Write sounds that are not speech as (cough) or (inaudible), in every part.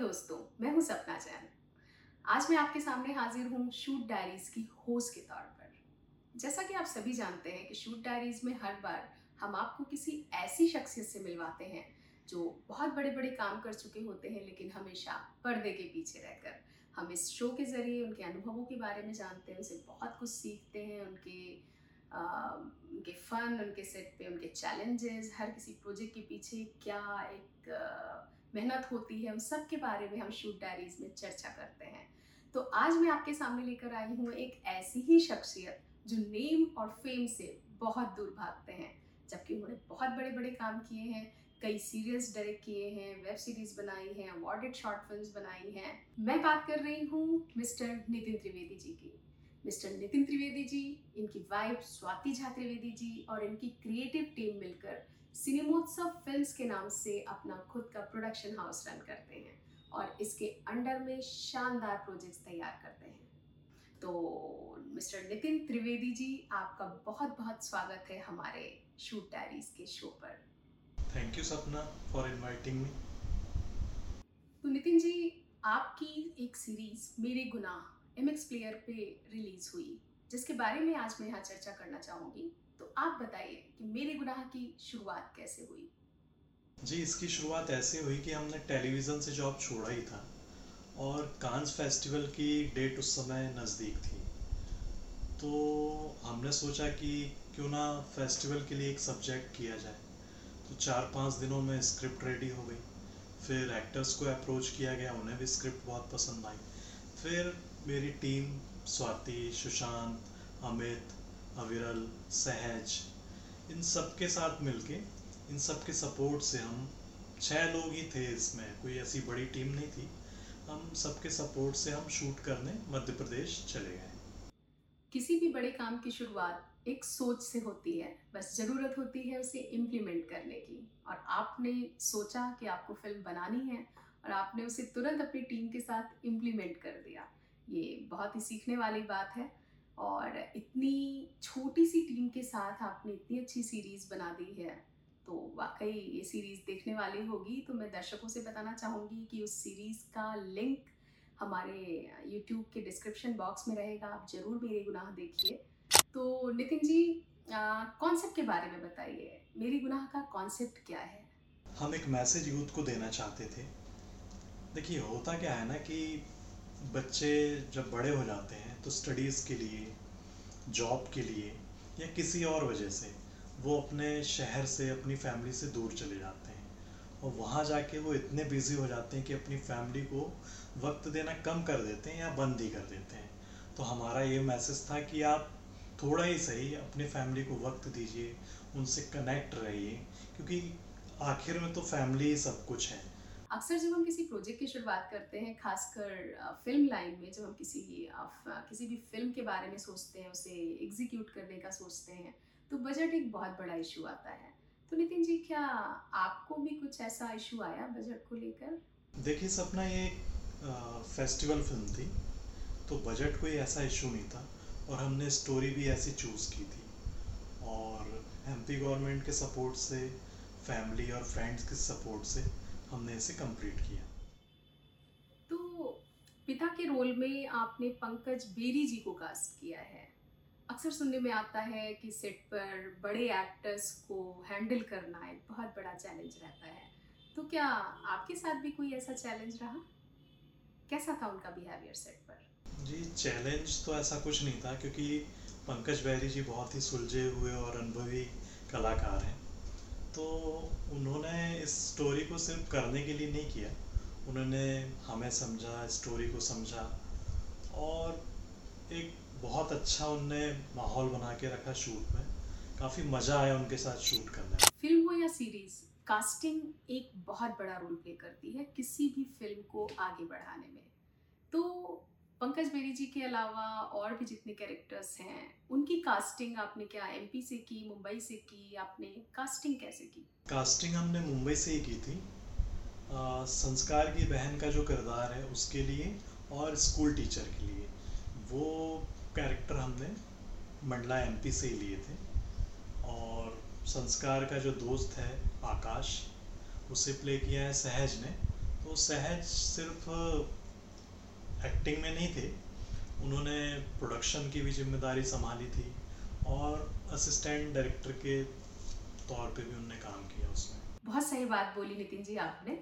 दोस्तों मैं हूँ सपना जैन। आज मैं आपके सामने हाजिर हूँ शूट डायरीज की होस्ट के तौर पर। जैसा कि आप सभी जानते हैं कि शूट डायरीज में हर बार हम आपको किसी ऐसी शख्सियत से मिलवाते हैं जो बहुत बड़े बड़े काम कर चुके होते हैं लेकिन हमेशा पर्दे के पीछे रहकर हम इस शो के ज़रिए उनके अनुभवों के बारे में जानते हैं उनसे बहुत कुछ सीखते हैं उनके आ, उनके फ़न उनके सेट पे उनके चैलेंजेस हर किसी प्रोजेक्ट के पीछे क्या एक आ, मेहनत होती है, उन सब के बारे में हम शूट डायरीज में चर्चा करते हैं। तो आज मैं आपके सामने लेकर आई हूँ एक ऐसी ही शख्सियत जो नेम और फेम से बहुत दूर भागते हैं, जबकि उन्होंने बहुत बड़े बड़े काम किए हैं, कई सीरियल्स डायरेक्ट किए हैं, वेब सीरीज़ बनाई हैं अवार्डेड शॉर्ट फिल्म्स बनाई हैं। मैं बात कर रही हूँ मिस्टर नितिन त्रिवेदी जी की। मिस्टर नितिन त्रिवेदी जी, इनकी वाइफ स्वाति झा त्रिवेदी जी और इनकी क्रिएटिव टीम मिलकर सिनेमोत्सव फिल्म्स के नाम से अपना खुद का प्रोडक्शन हाउस रन करते हैं और इसके अंडर में शानदार प्रोजेक्ट्स तैयार करते हैं। तो मिस्टर नितिन त्रिवेदी जी आपका बहुत बहुत स्वागत है हमारे शूट डायरीज के शो पर। Thank you Sapna for inviting me तो नितिन जी आपकी एक series Mere Gunah M X player पे रिलीज़ हुई जिसके बारे में आज मैं यहाँ चर्चा करना चाहूँगी। तो आप बताइए मेरे गुनाह की शुरुआत कैसे हुई? जी, इसकी शुरुआत ऐसे हुई कि हमने टेलीविज़न से जॉब छोड़ा ही था और कांस फेस्टिवल की डेट उस समय नज़दीक थी। तो हमने सोचा कि क्यों ना फेस्टिवल के लिए एक सब्जेक्ट किया जाए। तो चार पाँच दिनों में स्क्रिप्ट रेडी हो गई। फिर एक्टर्स को अप्रोच किया गया, उन्हें भी स्क्रिप्ट बहुत पसंद आई। फिर मेरी टीम स्वाति, सुशांत, अमित, अविरल, सहज इन सब के साथ मिलके, इन सब के सपोर्ट से हम छः लोग ही थे इसमें, कोई ऐसी बड़ी टीम नहीं थी। हम सबके सपोर्ट से हम शूट करने मध्य प्रदेश चले गए। किसी भी बड़े काम की शुरुआत एक सोच से होती है, बस ज़रूरत होती है उसे इम्प्लीमेंट करने की। और आपने सोचा कि आपको फ़िल्म बनानी है और आपने उसे तुरंत अपनी टीम के साथ इम्प्लीमेंट कर दिया। ये बहुत ही सीखने वाली बात है। और इतनी छोटी सी टीम के साथ आपने इतनी अच्छी सीरीज़ बना दी है तो वाकई ये सीरीज़ देखने वाली होगी। तो मैं दर्शकों से बताना चाहूँगी कि उस सीरीज़ का लिंक हमारे यूट्यूब के डिस्क्रिप्शन बॉक्स में रहेगा। आप ज़रूर मेरे गुनाह देखिए। तो नितिन जी कॉन्सेप्ट के बारे में बताइए। मेरी गुनाह का कॉन्सेप्ट क्या है? हम एक मैसेज यूथ को देना चाहते थे। देखिए, होता क्या है ना कि बच्चे जब बड़े हो जाते हैं तो स्टडीज़ के लिए जॉब के लिए, या किसी और वजह से, वो अपने शहर से, अपनी फैमिली से दूर चले जाते हैं। और वहाँ जाके वो इतने बिज़ी हो जाते हैं कि अपनी फैमिली को वक्त देना कम कर देते हैं या बंद ही कर देते हैं। तो हमारा ये मैसेज था कि आप थोड़ा ही सही अपने फैमिली को वक्त दीजिए, उनसे कनेक्ट रहिए, क्योंकि आखिर में तो फैमिली ही सब कुछ है। अक्सर जब हम किसी प्रोजेक्ट की शुरुआत करते हैं, खासकर फ़िल्म लाइन में जब हम किसी किसी भी फ़िल्म के बारे में सोचते हैं, उसे एग्जीक्यूट करने का सोचते हैं तो बजट एक बहुत बड़ा इशू आता है। तो नितिन जी, क्या आपको भी कुछ ऐसा इशू आया बजट को लेकर? देखिए, सपना ये फेस्टिवल फ़िल्म थी तो बजट कोई ऐसा इशू नहीं था और हमने स्टोरी भी ऐसी चूज़ की थी। और एमपी गवर्नमेंट के सपोर्ट से फैमिली और फ्रेंड्स के सपोर्ट से हमने इसे कंप्लीट किया। तो पिता के रोल में आपने पंकज बेरी जी को कास्ट किया है। अक्सर सुनने में आता है कि सेट पर बड़े एक्टर्स को हैंडल करना एक बहुत बड़ा चैलेंज रहता है। तो क्या आपके साथ भी कोई ऐसा चैलेंज रहा? कैसा था उनका बिहेवियर सेट पर? जी चैलेंज तो ऐसा कुछ नहीं था क्योंकि पंकज बैरी जी बहुत ही सुलझे हुए और अनुभवी कलाकार हैं। तो उन्होंने स्टोरी को सिर्फ़ करने के लिए नहीं किया। उन्होंने हमें समझा स्टोरी को समझा और एक बहुत अच्छा उनने माहौल बना के रखा शूट में। काफ़ी मज़ा आया उनके साथ शूट करने में। फ़िल्म हो या सीरीज़ कास्टिंग एक बहुत बड़ा रोल प्ले करती है किसी भी फ़िल्म को आगे बढ़ाने में। तो पंकज बेरी जी के अलावा और भी जितने कैरेक्टर्स हैं उनकी कास्टिंग आपने क्या एमपी से की मुंबई से की आपने कास्टिंग कैसे की? कास्टिंग हमने मुंबई से ही की थी। आ, संस्कार की बहन का जो किरदार है उसके लिए और स्कूल टीचर के लिए। वो कैरेक्टर हमने मंडला एमपी से ही लिए थे। और संस्कार का जो दोस्त है आकाश उसे प्ले किया है सहज ने। तो सहज सिर्फ़ एक्टिंग में नहीं थे, उन्होंने प्रोडक्शन की भी ज़िम्मेदारी संभाली थी और असिस्टेंट डायरेक्टर के तौर पे भी उन्होंने काम किया उसमें। बहुत सही बात बोली नितिन जी आपने।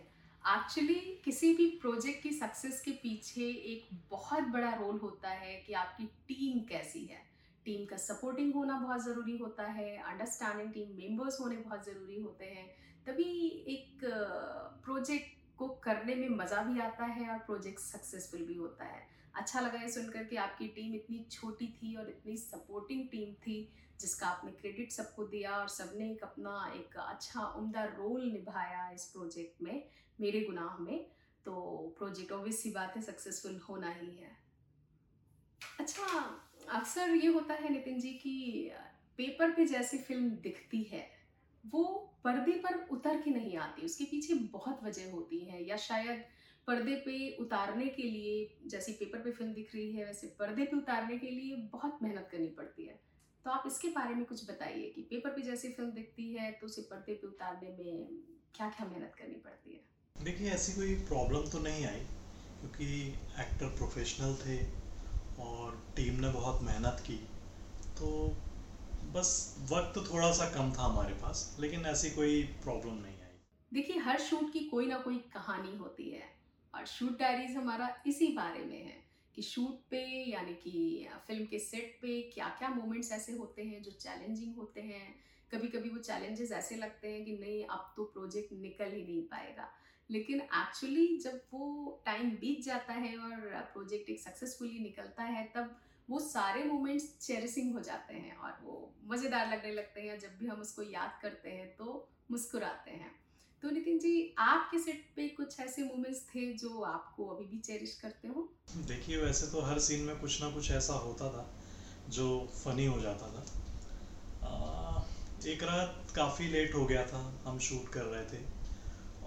एक्चुअली किसी भी प्रोजेक्ट की सक्सेस के पीछे एक बहुत बड़ा रोल होता है कि आपकी टीम कैसी है। टीम का सपोर्टिंग होना बहुत ज़रूरी होता है अंडरस्टैंडिंग टीम मेंबर्स होने बहुत ज़रूरी होते हैं। तभी एक प्रोजेक्ट को करने में मज़ा भी आता है और प्रोजेक्ट सक्सेसफुल भी होता है। अच्छा लगा ये सुनकर कि आपकी टीम इतनी छोटी थी और इतनी सपोर्टिंग टीम थी, जिसका आपने क्रेडिट सबको दिया और सबने एक अपना एक अच्छा उम्दा रोल निभाया इस प्रोजेक्ट में, मेरे गुनाह में। तो प्रोजेक्ट ऑब्वियस सी बात है सक्सेसफुल होना ही है। अच्छा अक्सर ये होता है नितिन जी कि पेपर पे जैसी फ़िल्म दिखती है। वो पर्दे पर उतर के नहीं आती, उसके पीछे बहुत वजह होती है, या शायद पर्दे पे उतारने के लिए, जैसे पेपर पे फ़िल्म दिख रही है, वैसे पर्दे पे उतारने के लिए बहुत मेहनत करनी पड़ती है। तो आप इसके बारे में कुछ बताइए कि पेपर पे जैसी फ़िल्म दिखती है तो उसे पर्दे पे उतारने में क्या क्या मेहनत करनी पड़ती है? देखिए, ऐसी कोई प्रॉब्लम तो नहीं आई, क्योंकि एक्टर प्रोफेशनल थे और टीम ने बहुत मेहनत की। तो बस वक्त थोड़ा सा कम था हमारे पास, लेकिन ऐसी कोई प्रॉब्लम नहीं आई। देखिए, हर शूट की कोई ना कोई कहानी होती है, और शूट डायरीज हमारा इसी बारे में है कि शूट पे, यानी कि फ़िल्म के सेट पे क्या क्या मोमेंट्स ऐसे होते हैं जो चैलेंजिंग होते हैं। कभी कभी वो चैलेंजेस ऐसे लगते हैं कि नहीं, अब तो प्रोजेक्ट निकल ही नहीं पाएगा। लेकिन एक्चुअली जब वो टाइम बीत जाता है और प्रोजेक्ट एक सक्सेसफुली निकलता है, तब वो सारे मोमेंट्स चेरिसिंग हो जाते हैं और वो मज़ेदार लगने लगते हैं जब भी हम उसको याद करते हैं तो मुस्कुराते हैं। तो नितिन जी आपके सेट पे कुछ ऐसे मोमेंट्स थे जो आपको अभी भी चेरिश करते हो? देखिए वैसे तो हर सीन में कुछ ना कुछ ऐसा होता था जो फनी हो जाता था। आ, एक रात काफ़ी लेट हो गया था हम शूट कर रहे थे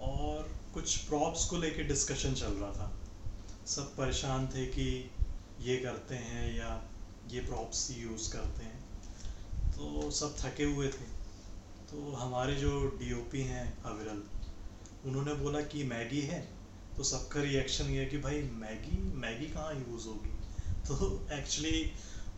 और कुछ प्रॉप्स को लेके डिस्कशन चल रहा था। सब परेशान थे कि ये करते हैं या ये प्रॉप्स यूज़ करते हैं तो सब थके हुए थे। तो हमारे जो डीओपी हैं अविरल, उन्होंने बोला कि मैगी है तो सबका रिएक्शन ये कि भाई मैगी मैगी कहाँ यूज़ होगी? तो एक्चुअली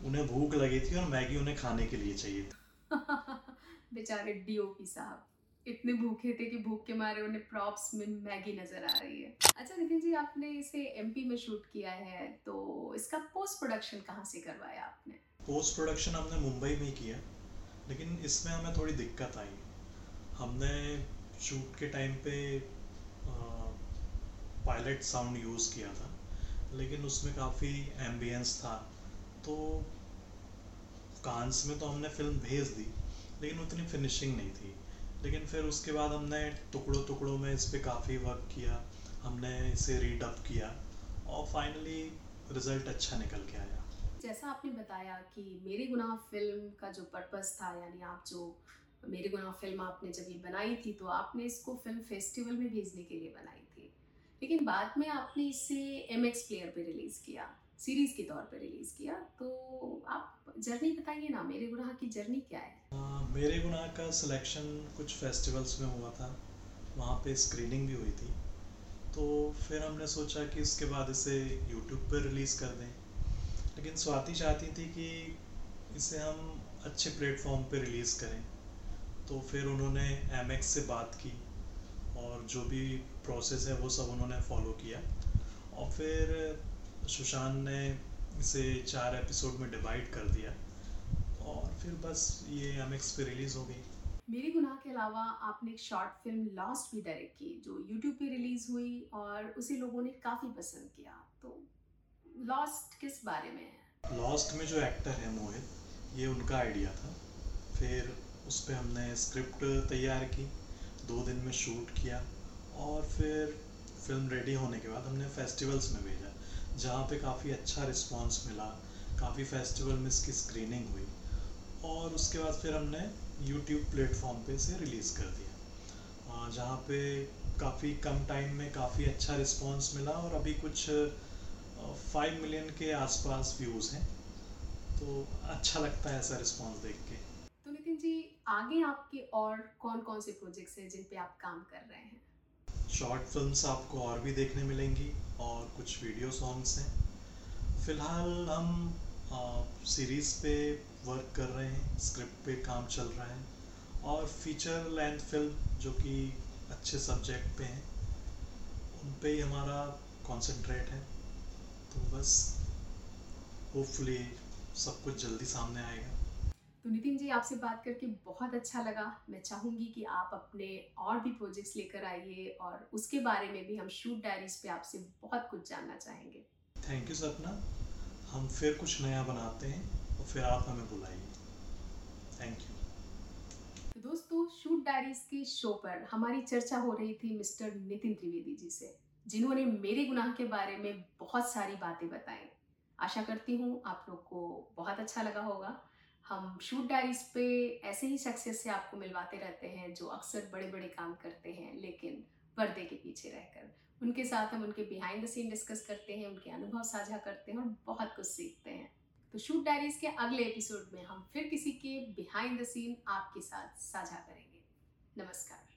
उन्हें भूख लगी थी और मैगी उन्हें खाने के लिए चाहिए थी। (laughs) बेचारे डीओपी साहब। इतने भूखे थे कि भूख के मारे उन्हें प्रॉप्स में मैगी नज़र आ रही है। अच्छा नितिन जी, आपने इसे एमपी में शूट किया है तो इसका पोस्ट प्रोडक्शन कहाँ से करवाया आपने? पोस्ट प्रोडक्शन हमने मुंबई में किया, लेकिन इसमें हमें थोड़ी दिक्कत आई। हमने शूट के टाइम पे पायलट साउंड यूज़ किया था, लेकिन उसमें काफ़ी एम्बियंस था। तो कांस में तो हमने फ़िल्म भेज दी, लेकिन उतनी फिनिशिंग नहीं थी। लेकिन फिर उसके बाद हमने टुकड़ों टुकड़ों में इस पर काफ़ी वर्क किया, हमने इसे रीडअप किया और फाइनली रिज़ल्ट अच्छा निकल के आया। जैसा आपने बताया कि मेरे गुनाह फ़िल्म का जो पर्पस था, यानी आप जो मेरे गुनाह फ़िल्म आपने जब ये बनाई थी तो आपने इसको फ़िल्म फेस्टिवल में भेजने के लिए बनाई थी। लेकिन बाद में आपने इसे एम एक्स प्लेयर पर रिलीज़ किया। सीरीज़ के तौर पर रिलीज़ किया। तो आप जर्नी बताइए ना मेरे गुनाह की जर्नी क्या है? आ, मेरे गुनाह का सिलेक्शन कुछ फेस्टिवल्स में हुआ था। वहाँ पे स्क्रीनिंग भी हुई थी। तो फिर हमने सोचा कि उसके बाद इसे यूट्यूब पर रिलीज़ कर दें। लेकिन स्वाति चाहती थी कि इसे हम अच्छे प्लेटफॉर्म पे रिलीज़ करें। तो फिर उन्होंने MX से बात की और जो भी प्रोसेस है वो सब उन्होंने फॉलो किया। और फिर सुशांत ने इसे चार एपिसोड में डिवाइड कर दिया और फिर बस ये एम पे रिलीज़ हो गई। मेरे गुनाह के अलावा आपने एक शॉर्ट फ़िल्म लॉस्ट भी डायरेक्ट की जो यूट्यूब पे रिलीज़ हुई और उसे लोगों ने काफ़ी पसंद किया। तो लॉस्ट किस बारे में है? लॉस्ट में जो एक्टर है मोहित ये उनका आइडिया था। फिर उस पर हमने स्क्रिप्ट तैयार की दो दिन में शूट किया और फिर फ़िल्म रेडी होने के बाद हमने फेस्टिवल्स में भेजा। जहाँ पे काफ़ी अच्छा रिस्पांस मिला, काफ़ी फेस्टिवल में इसकी स्क्रीनिंग हुई और उसके बाद फिर हमने यूट्यूब प्लेटफॉर्म पे इसे रिलीज़ कर दिया। जहाँ पे काफ़ी कम टाइम में काफ़ी अच्छा रिस्पांस मिला और अभी कुछ फाइव मिलियन के आसपास व्यूज़ हैं। तो अच्छा लगता है ऐसा रिस्पॉन्स देख के। तो नितिन जी, आगे आपके और कौन कौन से प्रोजेक्ट्स हैं जिन पे आप काम कर रहे हैं? शॉर्ट फिल्म्स आपको और भी देखने मिलेंगी और कुछ वीडियो सॉन्ग्स हैं। फ़िलहाल हम सीरीज़ पे वर्क कर रहे हैं स्क्रिप्ट पे काम चल रहा है और फीचर लेंथ फ़िल्म जो कि अच्छे सब्जेक्ट पे हैं, उन पे ही हमारा कॉन्सेंट्रेट है। तो बस होपफुली सब कुछ जल्दी सामने आएगा। तो नितिन जी आपसे बात करके बहुत अच्छा लगा। मैं चाहूँगी कि आप अपने और भी प्रोजेक्ट्स लेकर आइए और उसके बारे में भी हम शूट डायरीज पे आपसे बहुत कुछ जानना चाहेंगे। थैंक यू सपना। हम फिर कुछ नया बनाते हैं और फिर आप हमें बुलाइए। थैंक यू तो दोस्तों शूट डायरीज के शो पर हमारी चर्चा हो रही थी मिस्टर नितिन त्रिवेदी जी से जिन्होंने मेरे गुनाह के बारे में बहुत सारी बातें बताई। आशा करती हूँ आप लोग को बहुत अच्छा लगा होगा। हम शूट डायरीज पे ऐसे ही सक्सेस से आपको मिलवाते रहते हैं, जो अक्सर बड़े बड़े काम करते हैं, लेकिन पर्दे के पीछे रहकर। उनके साथ हम उनके बिहाइंड द सीन डिस्कस करते हैं, उनके अनुभव साझा करते हैं और बहुत कुछ सीखते हैं। तो शूट डायरीज के अगले एपिसोड में हम फिर किसी के बिहाइंड द सीन आपके साथ साझा करेंगे। नमस्कार।